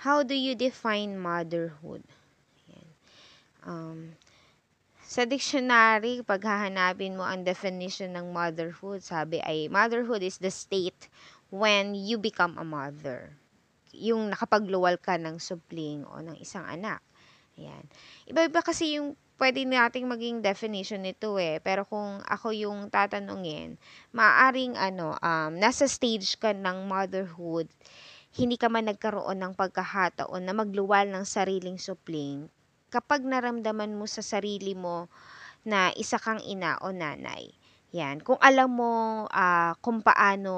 how do you define motherhood? Yan. Um, sa dictionary, pag hahanapin mo ang definition ng motherhood, sabi ay motherhood is the state when you become a mother. Yung nakapagluwal ka ng supling o ng isang anak. Ayan. Iba-iba kasi yung pwede nating maging definition nito eh. Pero kung ako yung tatanungin, maaring ano, um, nasa stage ka ng motherhood, hindi ka man nagkaroon ng pagkahataon na magluwal ng sariling supling, kapag naramdaman mo sa sarili mo na isa kang ina o nanay. Yan. Kung alam mo uh, kung paano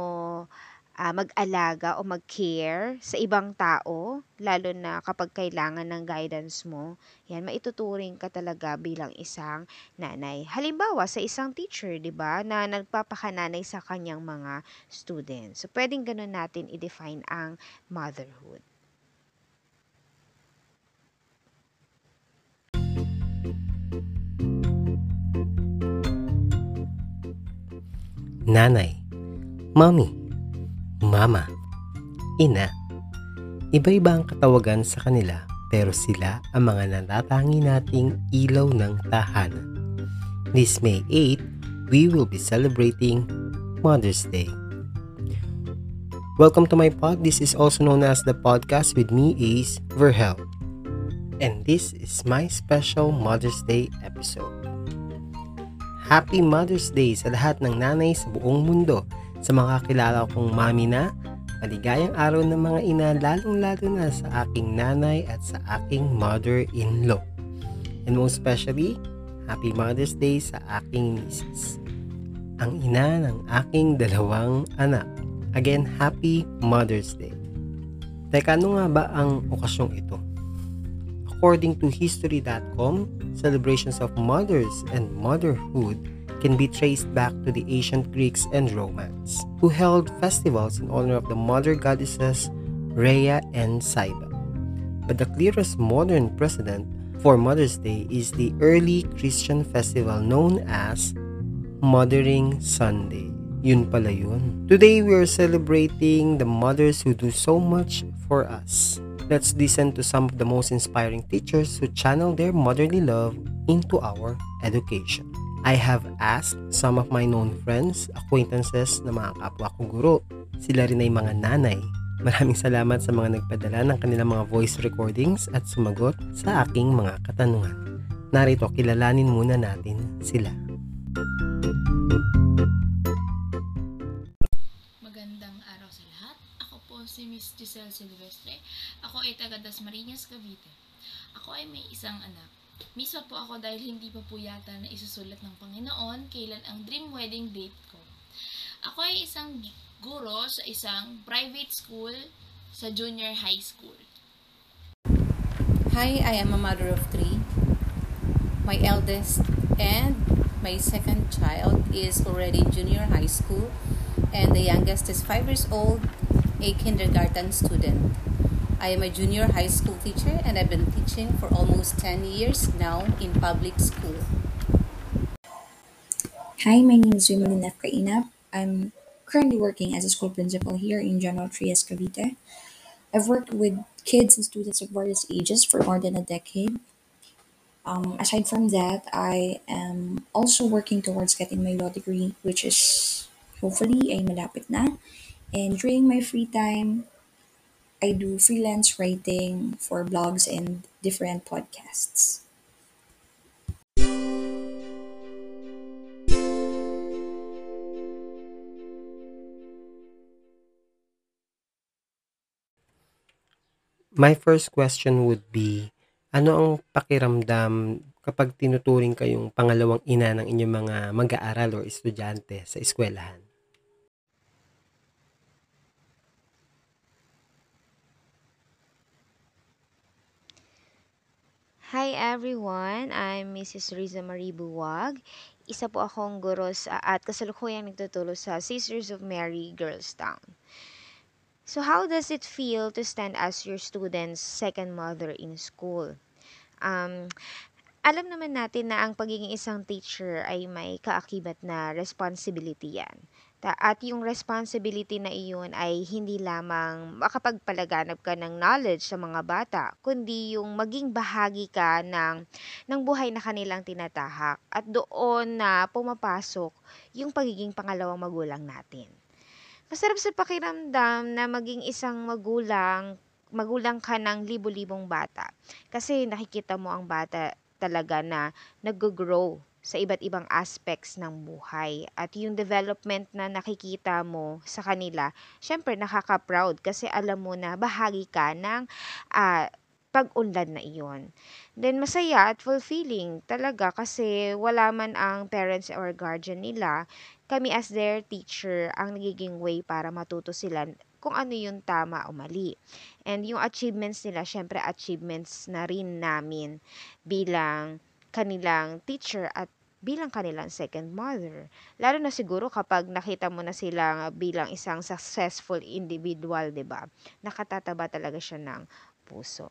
uh, mag-alaga o mag-care sa ibang tao, lalo na kapag kailangan ng guidance mo, yan, maituturing ka talaga bilang isang nanay. Halimbawa, sa isang teacher, di ba, na nagpapakananay sa kanyang mga students. So, pwedeng ganun natin i-define ang motherhood. Nanay, Mommy, mama, ina. Iba-iba ang katawagan sa kanila pero sila ang mga natatangi nating ilaw ng tahanan. This May 8, we will be celebrating Mother's Day. Welcome to my pod. This is also known as the podcast with me, Ace Verhel. And this is my special Mother's Day episode. Happy Mother's Day sa lahat ng nanay sa buong mundo sa mga kilala kong mami na, maligayang araw ng mga ina lalong-lalo na sa aking nanay at sa aking mother-in-law. And most especially, Happy Mother's Day sa aking nieces. Ang ina ng aking dalawang anak. Again, Happy Mother's Day. Teka, ano nga ba ang okasyong ito? According to History.com, celebrations of mothers and motherhood can be traced back to the ancient Greeks and Romans, who held festivals in honor of the mother goddesses Rhea and Cybele. But the clearest modern precedent for Mother's Day is the early Christian festival known as Mothering Sunday. Yun pala yun. Today we are celebrating the mothers who do so much for us. Let's listen to some of the most inspiring teachers who channel their motherly love into our education. I have asked some of my known friends, acquaintances na mga kapwa kong guro. Sila rin ay mga nanay. Maraming salamat sa mga nagpadala ng kanilang mga voice recordings at sumagot sa aking mga katanungan. Narito, kilalanin muna natin sila. Magandang araw sa lahat. Ako po si Miss Giselle Silvestre. Ako ay taga Dasmariñas, Cavite. Ako ay may isang anak. Miswa po ako dahil hindi pa po yata na isusulat ng Panginoon kailan ang dream wedding date ko. Ako ay isang guro sa isang private school sa junior high school. Hi, I am a mother of three. My eldest and my second child is already junior high school and the youngest is five years old, a kindergarten student. I am a junior high school teacher and I've been teaching for almost 10 years now in public school. Hi, my name is Wimalin F. Kainab. I'm currently working as a school principal here in General Trias, Cavite. I've worked with kids and students of various ages for more than a decade. Um, aside from that, I am also working towards getting my law degree, which is hopefully ay malapit na. And during my free time, I do freelance writing for blogs and different podcasts. My first question would be, ano ang pakiramdam kapag tinuturing kayong pangalawang ina ng inyong mga mag-aaral o estudyante sa eskwelahan? Hi everyone, I'm Mrs. Riza Marie Buwag. Isa po akong guro sa, at kasalukuyang nagtuturo sa Sisters of Mary Girls Town. So how does it feel to stand as your student's second mother in school? Um, alam naman natin na ang pagiging isang teacher ay may kaakibat na responsibility yan. At yung responsibility na iyon ay hindi lamang makapagpalaganap ka ng knowledge sa mga bata, kundi yung maging bahagi ka ng, ng buhay na kanilang tinatahak. At doon na pumapasok yung pagiging pangalawang magulang natin. Masarap sa pakiramdam na maging isang magulang, magulang ka ng libo-libong bata. Kasi nakikita mo ang bata talaga na nag-grow sa iba't ibang aspects ng buhay. At yung development na nakikita mo sa kanila, syempre nakaka-proud kasi alam mo na bahagi ka ng ah, pag-unlad na iyon. Then masaya at fulfilling talaga kasi wala man ang parents or guardian nila, kami as their teacher ang nagiging way para matuto sila kung ano yung tama o mali. And yung achievements nila, syempre achievements na rin namin bilang kanilang teacher at bilang kanilang second mother. Lalo na siguro kapag nakita mo na sila bilang isang successful individual, 'di ba? Nakatataba talaga siya ng puso.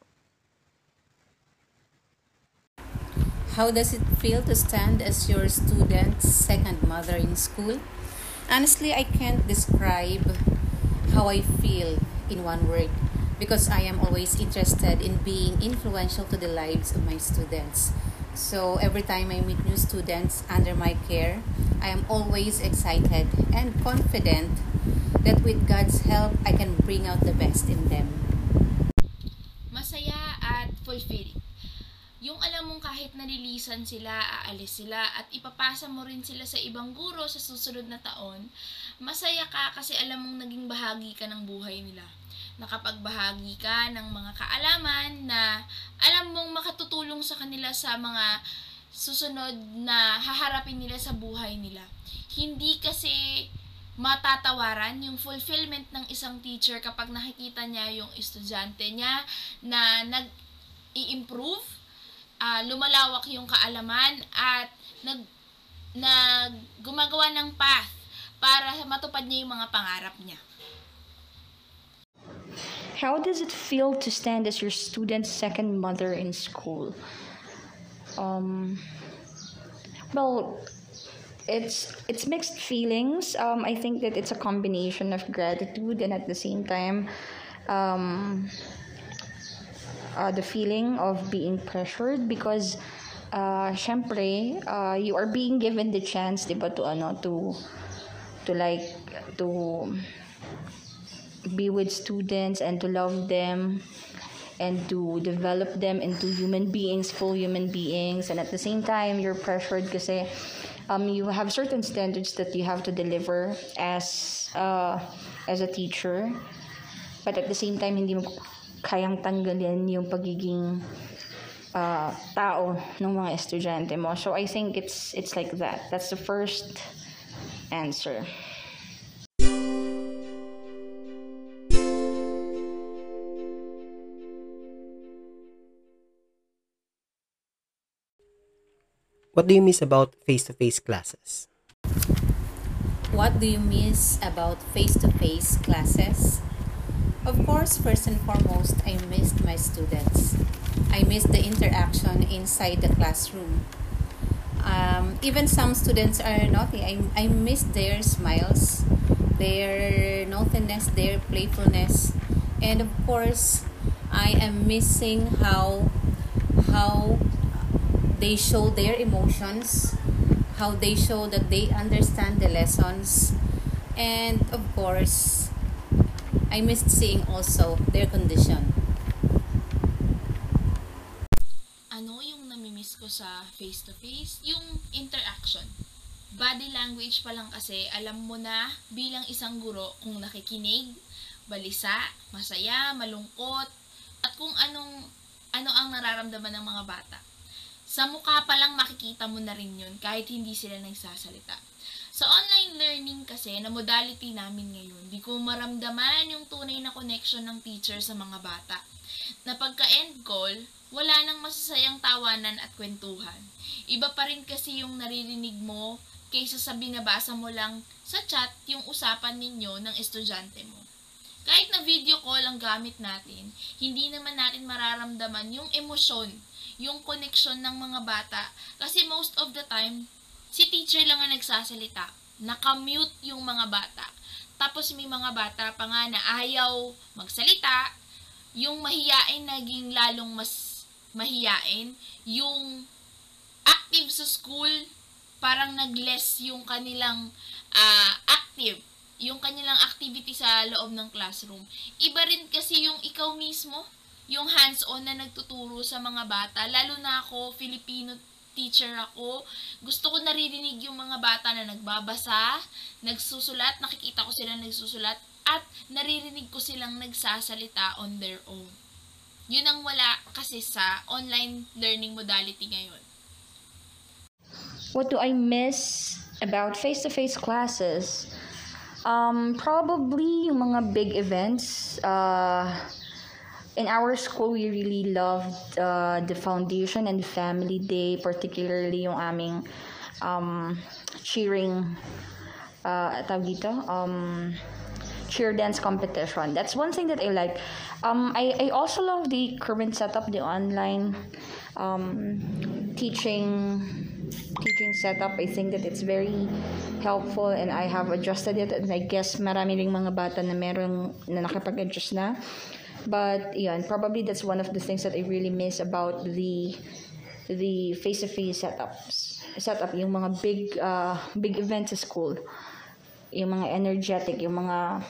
How does it feel to stand as your student's second mother in school? Honestly, I can't describe how I feel in one word because I am always interested in being influential to the lives of my students. So every time I meet new students under my care, I am always excited and confident that with God's help, I can bring out the best in them. masaya at fulfilling. Yung alam mong kahit nalilisan sila, aalis sila, at ipapasa mo rin sila sa ibang guro sa susunod na taon, masaya ka kasi alam mong naging bahagi ka ng buhay nila. Nakapagbahagi ka ng mga kaalaman na alam mong makatutulong sa kanila sa mga susunod na haharapin nila sa buhay nila. Hindi kasi matatawaran yung fulfillment ng isang teacher kapag nakikita niya yung estudyante niya na nag-i-improve, ah, lumalawak yung kaalaman at nag nag gumagawa ng path para matupad niya yung mga pangarap niya. How does it feel to stand as your student's second mother in school? Um, well, it's it's mixed feelings. Um, I think that it's a combination of gratitude and at the same time, um, uh, the feeling of being pressured because, uh, syempre, uh, you are being given the chance, diba, to ano, to, to like, to be with students and to love them and to develop them into human beings, full human beings. And at the same time, you're pressured kasi um, you have certain standards that you have to deliver as uh, as a teacher. But at the same time, hindi mo kayang tanggalin yung pagiging uh, tao ng mga estudyante mo. So I think it's it's like that. That's the first answer. What do you miss about face-to-face classes? What do you miss about face to face classes? Of course, first and foremost, I missed my students. I missed the interaction inside the classroom. Um, even some students are naughty. I, I miss their smiles, their naughtyness, their playfulness. And of course, I am missing how how they show their emotions, how they show that they understand the lessons, and of course, I missed seeing also their condition. ano yung namimiss ko sa face-to-face? Yung interaction. Body language pa lang kasi, alam mo na bilang isang guro kung nakikinig, balisa, masaya, malungkot, at kung anong ano ang nararamdaman ng mga bata. Sa mukha pa lang makikita mo na rin yun kahit hindi sila nagsasalita. Sa online learning kasi, na modality namin ngayon, di ko maramdaman yung tunay na connection ng teacher sa mga bata. Na pagka-end call, wala nang masasayang tawanan at kwentuhan. Iba pa rin kasi yung naririnig mo kaysa sa binabasa mo lang sa chat yung usapan ninyo ng estudyante mo. Kahit na video call ang gamit natin, hindi naman natin mararamdaman yung emosyon, yung connection ng mga bata. Kasi most of the time, si teacher lang ang nagsasalita. nakamute yung mga bata. Tapos may mga bata pa nga na ayaw magsalita, yung mahiyain naging lalong mas mahiyain, yung active sa school, parang nag-less yung kanilang ah, active, yung kanilang activity sa loob ng classroom. Iba rin kasi yung ikaw mismo, yung hands-on na nagtuturo sa mga bata, lalo na ako, Filipino teacher ako, gusto ko naririnig yung mga bata na nagbabasa, nagsusulat, nakikita ko sila nagsusulat, at naririnig ko silang nagsasalita on their own. Yun ang wala kasi sa online learning modality ngayon. What do I miss about face-to-face classes? Um, probably yung mga big events. Uh, in our school, we really loved uh, the foundation and family day, particularly yung aming um, cheering, uh, tawag dito, um, cheer dance competition. That's one thing that I like. Um, I, I also love the current setup, the online um, teaching teaching setup. I think that it's very helpful and I have adjusted it and I guess marami ring mga bata na meron na nakapag-adjust na. But yeah, probably that's one of the things that I really miss about the the face-to-face setups. Setup yung mga big uh, big events sa school. Yung mga energetic, yung mga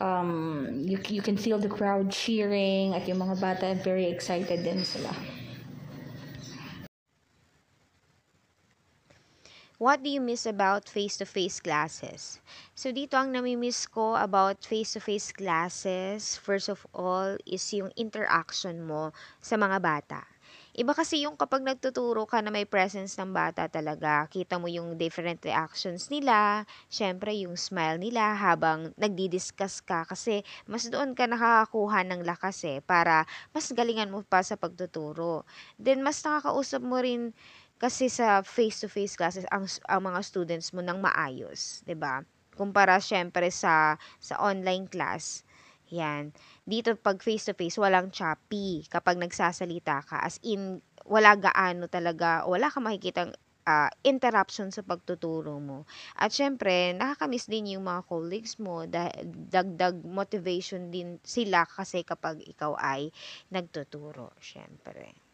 um, you, you can feel the crowd cheering at yung mga bata very excited din sila. What do you miss about face-to-face classes? So, dito ang namimiss ko about face-to-face classes, first of all, is yung interaction mo sa mga bata. Iba kasi yung kapag nagtuturo ka na may presence ng bata talaga, kita mo yung different reactions nila, syempre yung smile nila habang nagdi-discuss ka kasi mas doon ka nakakakuha ng lakas eh para mas galingan mo pa sa pagtuturo. Then mas nakakausap mo rin kasi sa face-to-face classes ang, ang mga students mo ng maayos, 'di ba? Kumpara syempre sa sa online class. Yan. Dito pag face-to-face walang choppy kapag nagsasalita ka as in wala gaano talaga wala kang makikitang ah, interruption sa pagtuturo mo. At syempre, nakakamiss din yung mga colleagues mo dahil dagdag motivation din sila kasi kapag ikaw ay nagtuturo, syempre.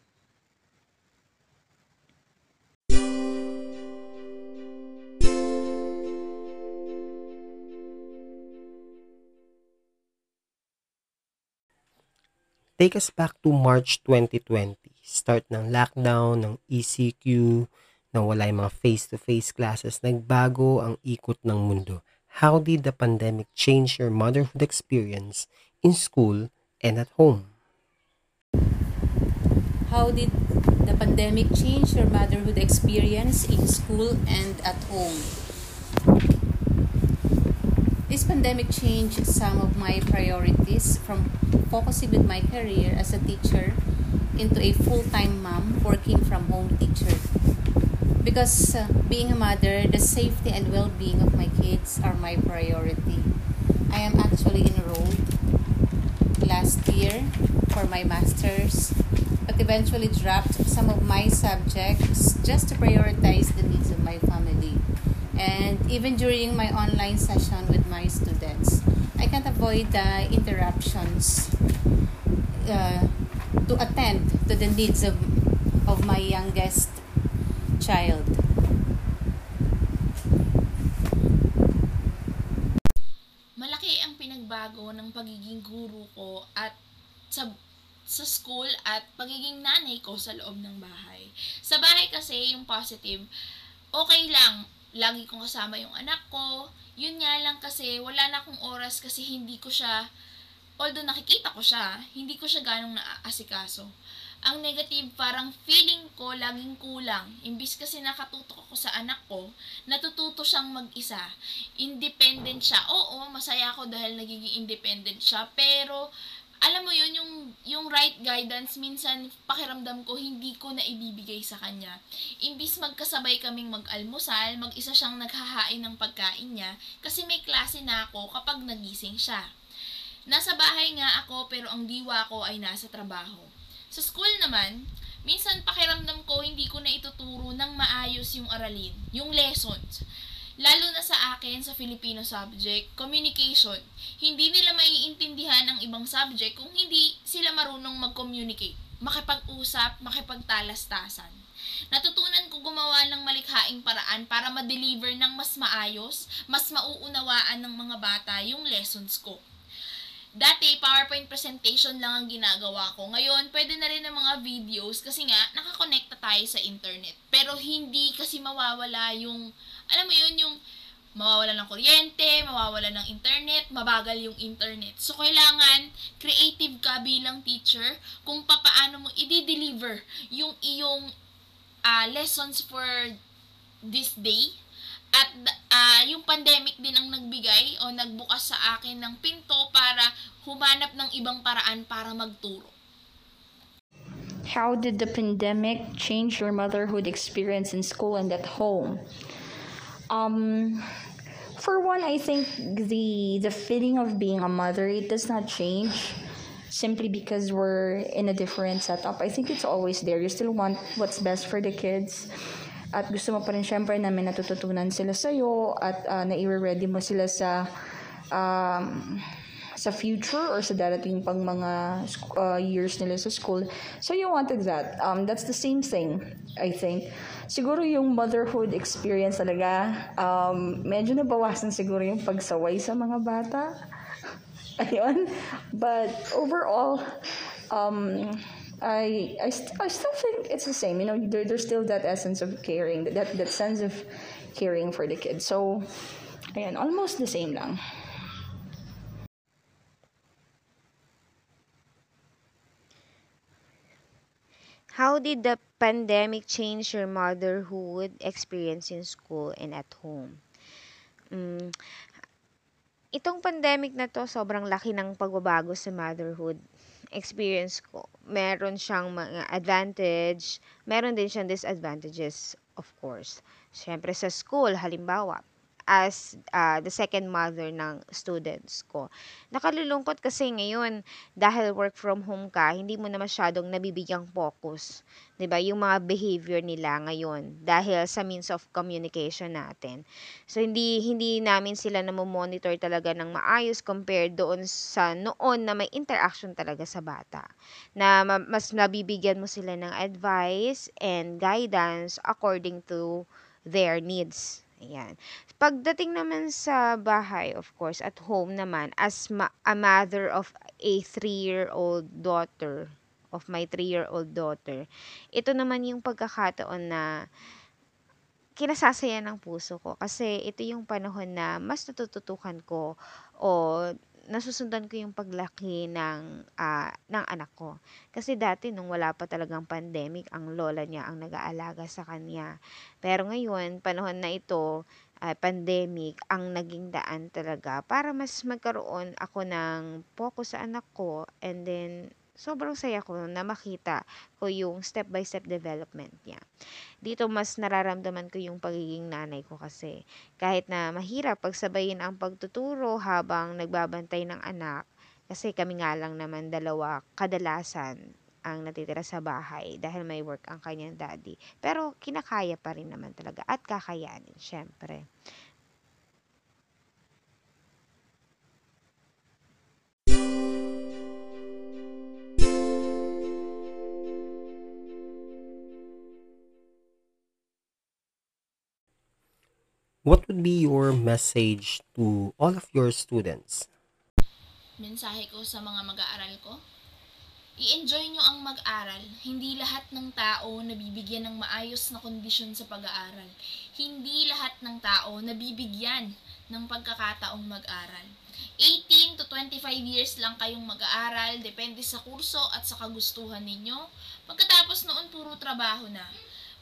Take us back to March 2020. Start ng lockdown, ng ECQ, na wala yung mga face-to-face classes, nagbago ang ikot ng mundo. How did the pandemic change your motherhood experience in school and at home? How did the pandemic change your motherhood experience in school and at home? This pandemic changed some of my priorities from focusing with my career as a teacher into a full-time mom working from home teacher. Because uh, being a mother, the safety and well-being of my kids are my priority. I am actually enrolled last year for my master's but eventually dropped some of my subjects just to prioritize the needs of my family. And even during my online session with my students, I can't avoid the interruptions uh, to attend to the needs of, of my youngest child. malaki ang pinagbago ng pagiging guru ko at sa sa school at pagiging nanay ko sa loob ng bahay. Sa bahay kasi yung positive, okay lang. Lagi kong kasama yung anak ko. Yun nga lang kasi wala na akong oras kasi hindi ko siya although nakikita ko siya, hindi ko siya ganong naaasikaso. Ang negative, parang feeling ko laging kulang. Imbis kasi nakatutok ako sa anak ko, natututo siyang mag-isa. Independent siya. Oo, masaya ako dahil nagiging independent siya. Pero, alam mo yun, yung, yung right guidance, minsan pakiramdam ko, hindi ko na ibibigay sa kanya. Imbis magkasabay kaming mag-almusal, mag-isa siyang naghahain ng pagkain niya, kasi may klase na ako kapag nagising siya. Nasa bahay nga ako pero ang diwa ko ay nasa trabaho. Sa school naman, minsan pakiramdam ko hindi ko na ituturo ng maayos yung aralin, yung lessons. Lalo na sa akin, sa Filipino subject, communication. Hindi nila maiintindihan ang ibang subject kung hindi sila marunong mag-communicate, makipag-usap, makipagtalastasan. Natutunan ko gumawa ng malikhaing paraan para ma-deliver ng mas maayos, mas mauunawaan ng mga bata yung lessons ko. Dati, PowerPoint presentation lang ang ginagawa ko. Ngayon, pwede na rin ng mga videos kasi nga, nakakonekta tayo sa internet. Pero hindi kasi mawawala yung, alam mo yun, yung mawawala ng kuryente, mawawala ng internet, mabagal yung internet. So, kailangan creative ka bilang teacher kung papaano mo i-deliver yung iyong uh, lessons for this day at uh, yung pandemic din ang nagbigay o nagbukas sa akin ng pinto para humanap ng ibang paraan para magturo. How did the pandemic change your motherhood experience in school and at home? Um, for one, I think the the feeling of being a mother it does not change simply because we're in a different setup. I think it's always there. You still want what's best for the kids at gusto mo pa rin syempre na may natututunan sila sa iyo at uh, nai-ready mo sila sa um, sa future or sa darating pang mga uh, years nila sa school. So you wanted that. Um, that's the same thing, I think. Siguro yung motherhood experience talaga, um, medyo nabawasan siguro yung pagsaway sa mga bata. Ayun. But overall, um, I I, st- I still think it's the same. You know, there, there's still that essence of caring, that that sense of caring for the kids. So, ayan, almost the same lang. How did the pandemic change your motherhood experience in school and at home? Mm, itong pandemic na to, sobrang laki ng pagbabago sa motherhood experience ko, meron siyang mga advantage, meron din siyang disadvantages, of course. Siyempre sa school, halimbawa, as uh, the second mother ng students ko. Nakalulungkot kasi ngayon dahil work from home ka, hindi mo na masyadong nabibigyang focus, 'di ba? Yung mga behavior nila ngayon dahil sa means of communication natin. So hindi hindi namin sila na monitor talaga ng maayos compared doon sa noon na may interaction talaga sa bata. Na mas nabibigyan mo sila ng advice and guidance according to their needs Ayan. Pagdating naman sa bahay, of course, at home naman, as ma- a mother of a three-year-old daughter, of my three-year-old daughter, ito naman yung pagkakataon na kinasasaya ng puso ko kasi ito yung panahon na mas natututukan ko o nasusundan ko yung paglaki ng, ah, ng anak ko. Kasi dati nung wala pa talagang pandemic, ang lola niya ang nag-aalaga sa kanya. Pero ngayon, panahon na ito, ah, pandemic, ang naging daan talaga para mas magkaroon ako ng focus sa anak ko and then sobrang saya ko na makita ko yung step by step development niya. Dito mas nararamdaman ko yung pagiging nanay ko kasi kahit na mahirap pagsabayin ang pagtuturo habang nagbabantay ng anak kasi kami nga lang naman dalawa kadalasan ang natitira sa bahay dahil may work ang kanyang daddy. Pero kinakaya pa rin naman talaga at kakayanin, syempre. What would be your message to all of your students? Mensahe ko sa mga mag-aaral ko, I-enjoy nyo ang mag-aral. Hindi lahat ng tao nabibigyan ng maayos na kondisyon sa pag-aaral. Hindi lahat ng tao nabibigyan ng pagkakataong mag-aral. 18 to 25 years lang kayong mag-aaral, depende sa kurso at sa kagustuhan ninyo. Pagkatapos noon, puro trabaho na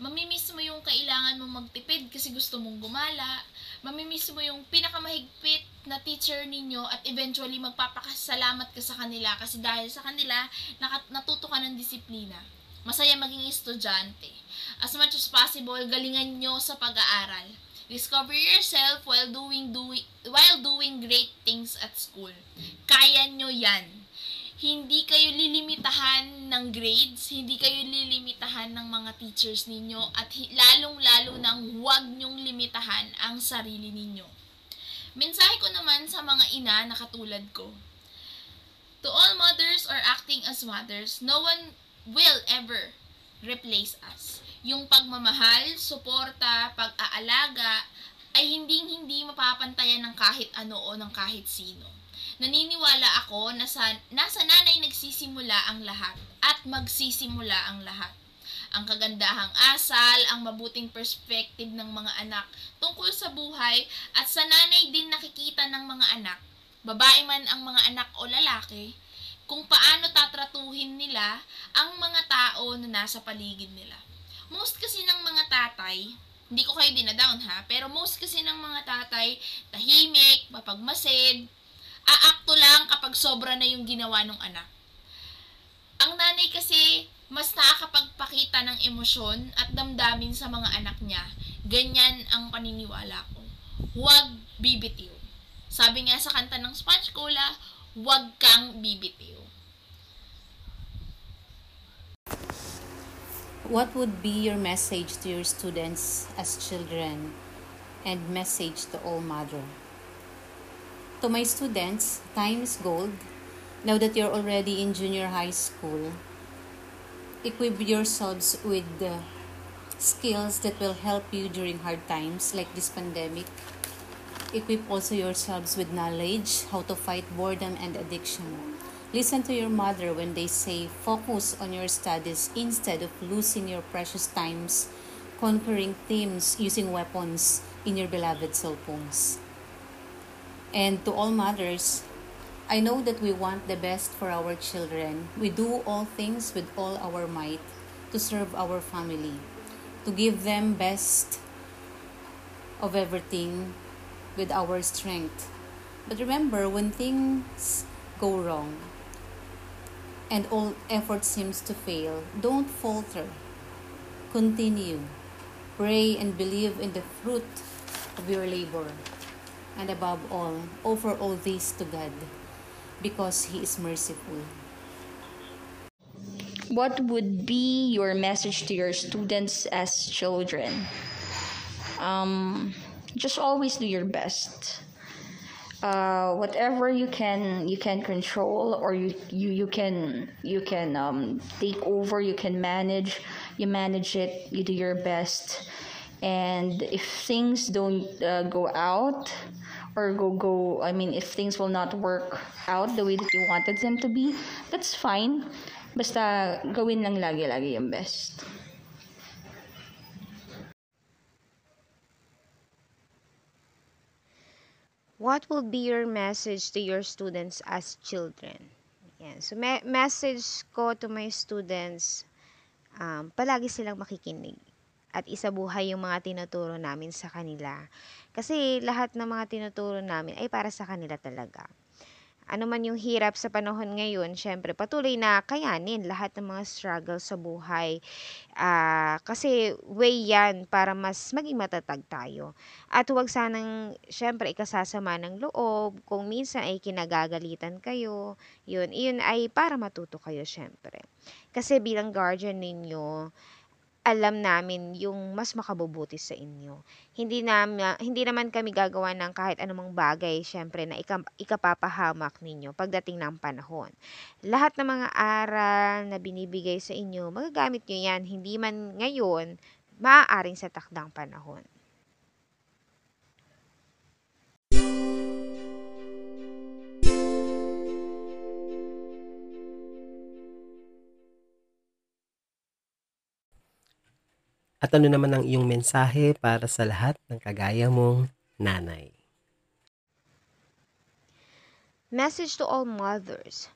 mamimiss mo yung kailangan mong magtipid kasi gusto mong gumala, mamimiss mo yung pinakamahigpit na teacher ninyo at eventually magpapakasalamat ka sa kanila kasi dahil sa kanila natuto ka ng disiplina. Masaya maging estudyante. As much as possible, galingan nyo sa pag-aaral. Discover yourself while doing, doing, while doing great things at school. Kaya nyo yan hindi kayo lilimitahan ng grades, hindi kayo lilimitahan ng mga teachers ninyo, at lalong-lalo nang huwag nyong limitahan ang sarili ninyo. Mensahe ko naman sa mga ina na katulad ko. To all mothers or acting as mothers, no one will ever replace us. Yung pagmamahal, suporta, pag-aalaga, ay hindi-hindi mapapantayan ng kahit ano o ng kahit sino. Naniniwala ako na sa, nasa nanay nagsisimula ang lahat at magsisimula ang lahat. Ang kagandahang asal, ang mabuting perspective ng mga anak tungkol sa buhay at sa nanay din nakikita ng mga anak, babae man ang mga anak o lalaki, kung paano tatratuhin nila ang mga tao na nasa paligid nila. Most kasi ng mga tatay, hindi ko kayo dinadown ha, pero most kasi ng mga tatay, tahimik, mapagmasid, aakto lang kapag sobra na yung ginawa ng anak. Ang nanay kasi mas nakakapagpakita ng emosyon at damdamin sa mga anak niya. Ganyan ang paniniwala ko. Huwag bibitiw. Sabi nga sa kanta ng Sponge Cola, huwag kang bibitiw. What would be your message to your students as children and message to all mother? To my students, time is gold. Now that you're already in junior high school, equip yourselves with the skills that will help you during hard times like this pandemic. Equip also yourselves with knowledge how to fight boredom and addiction. Listen to your mother when they say focus on your studies instead of losing your precious times conquering themes using weapons in your beloved cell phones. And to all mothers, I know that we want the best for our children. We do all things with all our might to serve our family, to give them best of everything with our strength. But remember, when things go wrong and all effort seems to fail, don't falter. Continue. Pray and believe in the fruit of your labor. And above all, offer all this to God because He is merciful. What would be your message to your students as children? Um, just always do your best. Uh, whatever you can you can control or you you, you can you can um, take over you can manage you manage it you do your best and if things don't uh, go out or go go i mean if things will not work out the way that you wanted them to be that's fine basta gawin lang lagi lagi yung best What will be your message to your students as children? Yan. So, me- message ko to my students, um, palagi silang makikinig at isabuhay yung mga tinuturo namin sa kanila. Kasi lahat ng mga tinuturo namin ay para sa kanila talaga. Ano man yung hirap sa panahon ngayon, syempre patuloy na kayanin lahat ng mga struggle sa buhay. Ah, kasi way yan para mas maging matatag tayo. At huwag sanang, syempre, ikasasama ng loob. Kung minsan ay kinagagalitan kayo, yun, yun ay para matuto kayo, syempre. Kasi bilang guardian ninyo, alam namin yung mas makabubuti sa inyo. Hindi na hindi naman kami gagawa ng kahit anumang bagay syempre na ika, ikapapahamak ninyo pagdating ng panahon. Lahat ng mga aral na binibigay sa inyo, magagamit nyo yan hindi man ngayon, maaaring sa takdang panahon. At ano naman ang iyong mensahe para sa lahat ng kagaya mong nanay? Message to all mothers.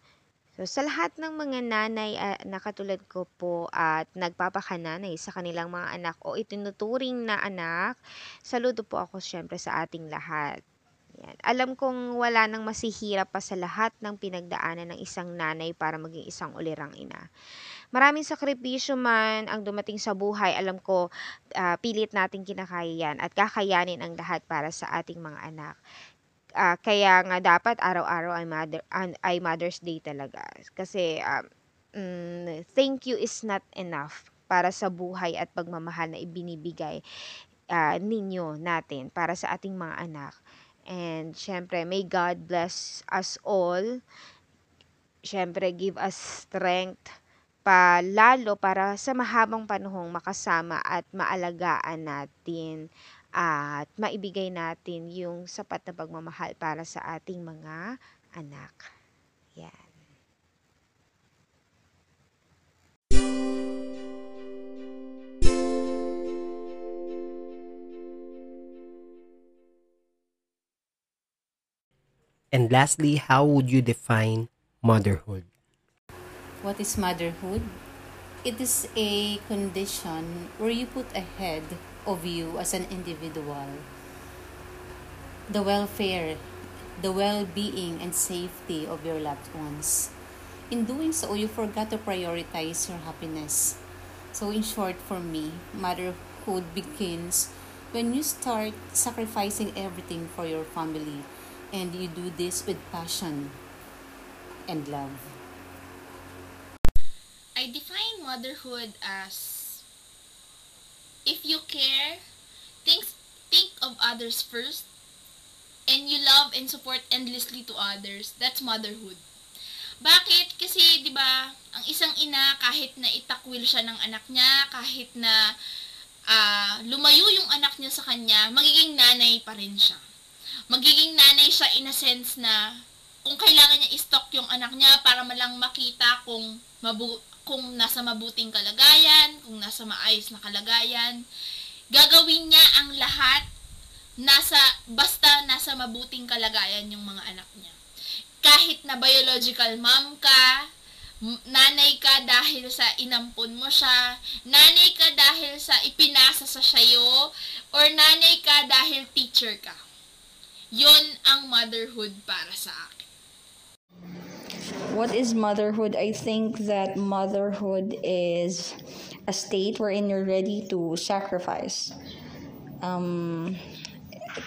So, sa lahat ng mga nanay ah, na katulad ko po at nagpapakananay sa kanilang mga anak o itinuturing na anak, saludo po ako syempre sa ating lahat. Yan. Alam kong wala nang masihirap pa sa lahat ng pinagdaanan ng isang nanay para maging isang ulirang ina. Maraming sakripisyo man ang dumating sa buhay, alam ko ah, pilit nating kinakaya yan at kakayanin ang lahat para sa ating mga anak ah, kaya nga dapat araw-araw ay mother ay Mother's Day talaga kasi um, mm, thank you is not enough para sa buhay at pagmamahal na ibinibigay ah, ninyo natin para sa ating mga anak. And syempre, may God bless us all. Syempre, give us strength pa lalo para sa mahabang panahong makasama at maalagaan natin at maibigay natin yung sapat na pagmamahal para sa ating mga anak. Yan. And lastly, how would you define motherhood? What is motherhood? It is a condition where you put ahead of you as an individual the welfare, the well being, and safety of your loved ones. In doing so, you forgot to prioritize your happiness. So, in short, for me, motherhood begins when you start sacrificing everything for your family and you do this with passion and love. Motherhood as if you care, think think of others first, and you love and support endlessly to others. That's motherhood. Bakit? Kasi 'di ba, ang isang ina kahit na itakwil siya ng anak niya, kahit na ah, lumayo yung anak niya sa kanya, magiging nanay pa rin siya. Magiging nanay siya in a sense na kung kailangan niya i-stock yung anak niya para malang makita kung mabu kung nasa mabuting kalagayan, kung nasa maayos na kalagayan, gagawin niya ang lahat nasa basta nasa mabuting kalagayan yung mga anak niya. Kahit na biological mom ka, nanay ka dahil sa inampon mo siya, nanay ka dahil sa ipinasa sa sayo, or nanay ka dahil teacher ka. Yon ang motherhood para sa akin. What is motherhood? I think that motherhood is a state wherein you're ready to sacrifice. Um,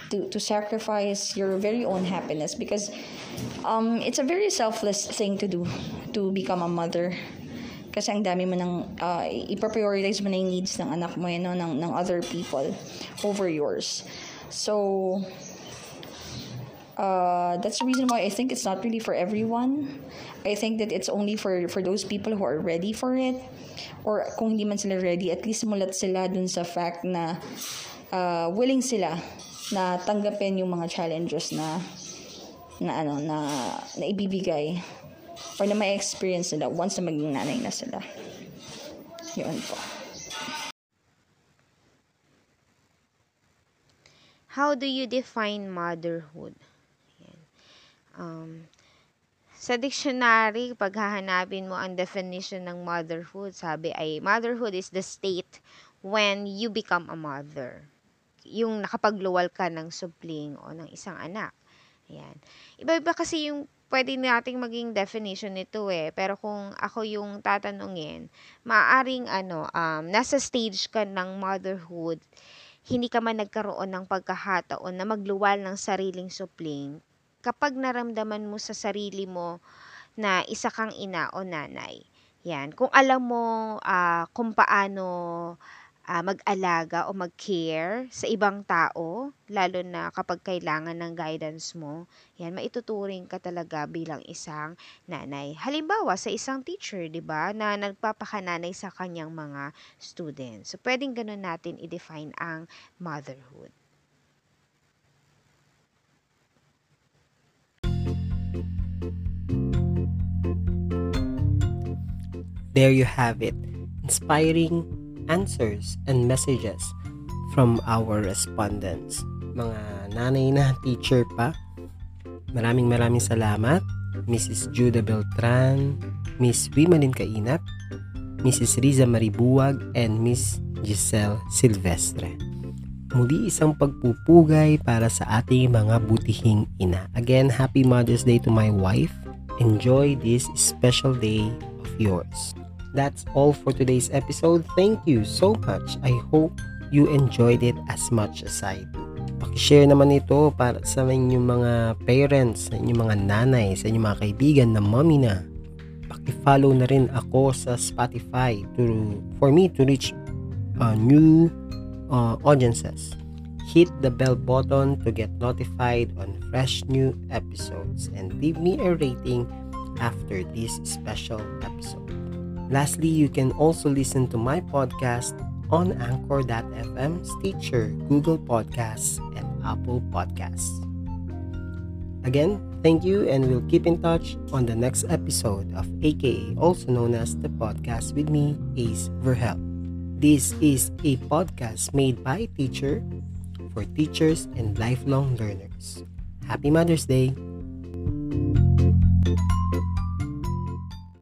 to, to sacrifice your very own happiness because um, it's a very selfless thing to do to become a mother kasi ang dami mo nang uh, ipaprioritize mo na yung needs ng anak mo yun, no, ng, ng other people over yours so uh, that's the reason why I think it's not really for everyone. I think that it's only for for those people who are ready for it or kung hindi man sila ready, at least mulat sila dun sa fact na uh, willing sila na tanggapin yung mga challenges na na ano na na ibibigay or na may experience nila once na maging nanay na sila. Yun po. How do you define motherhood? Um, sa dictionary, pag hahanapin mo ang definition ng motherhood, sabi ay motherhood is the state when you become a mother. Yung nakapagluwal ka ng supling o ng isang anak. Ayan. Iba-iba kasi yung pwede nating maging definition nito eh. Pero kung ako yung tatanungin, maaring ano, um, nasa stage ka ng motherhood, hindi ka man nagkaroon ng pagkahataon na magluwal ng sariling supling, kapag naramdaman mo sa sarili mo na isa kang ina o nanay. Yan. Kung alam mo ah, kung paano ah, mag-alaga o mag-care sa ibang tao, lalo na kapag kailangan ng guidance mo, yan, maituturing ka talaga bilang isang nanay. Halimbawa, sa isang teacher, di ba, na nagpapakananay sa kanyang mga students. So, pwedeng ganun natin i-define ang motherhood. There you have it. Inspiring answers and messages from our respondents. Mga nanay na teacher pa. Maraming maraming salamat. Mrs. Judah Beltran, Miss Wimalin Kainap, Mrs. Riza Maribuwag, and Miss Giselle Silvestre. Muli isang pagpupugay para sa ating mga butihing ina. Again, Happy Mother's Day to my wife. Enjoy this special day of yours. That's all for today's episode. Thank you so much. I hope you enjoyed it as much as I do. Pakishare naman ito para sa inyong mga parents, sa inyong mga nanay, sa inyong mga kaibigan na mommy na. Paki-follow na rin ako sa Spotify to for me to reach uh, new uh, audiences. Hit the bell button to get notified on fresh new episodes and leave me a rating after this special episode. Lastly, you can also listen to my podcast on Anchor.fm, Stitcher, Google Podcasts, and Apple Podcasts. Again, thank you, and we'll keep in touch on the next episode of AKA, also known as the podcast with me, Ace Verhel. This is a podcast made by teacher for teachers and lifelong learners. Happy Mother's Day!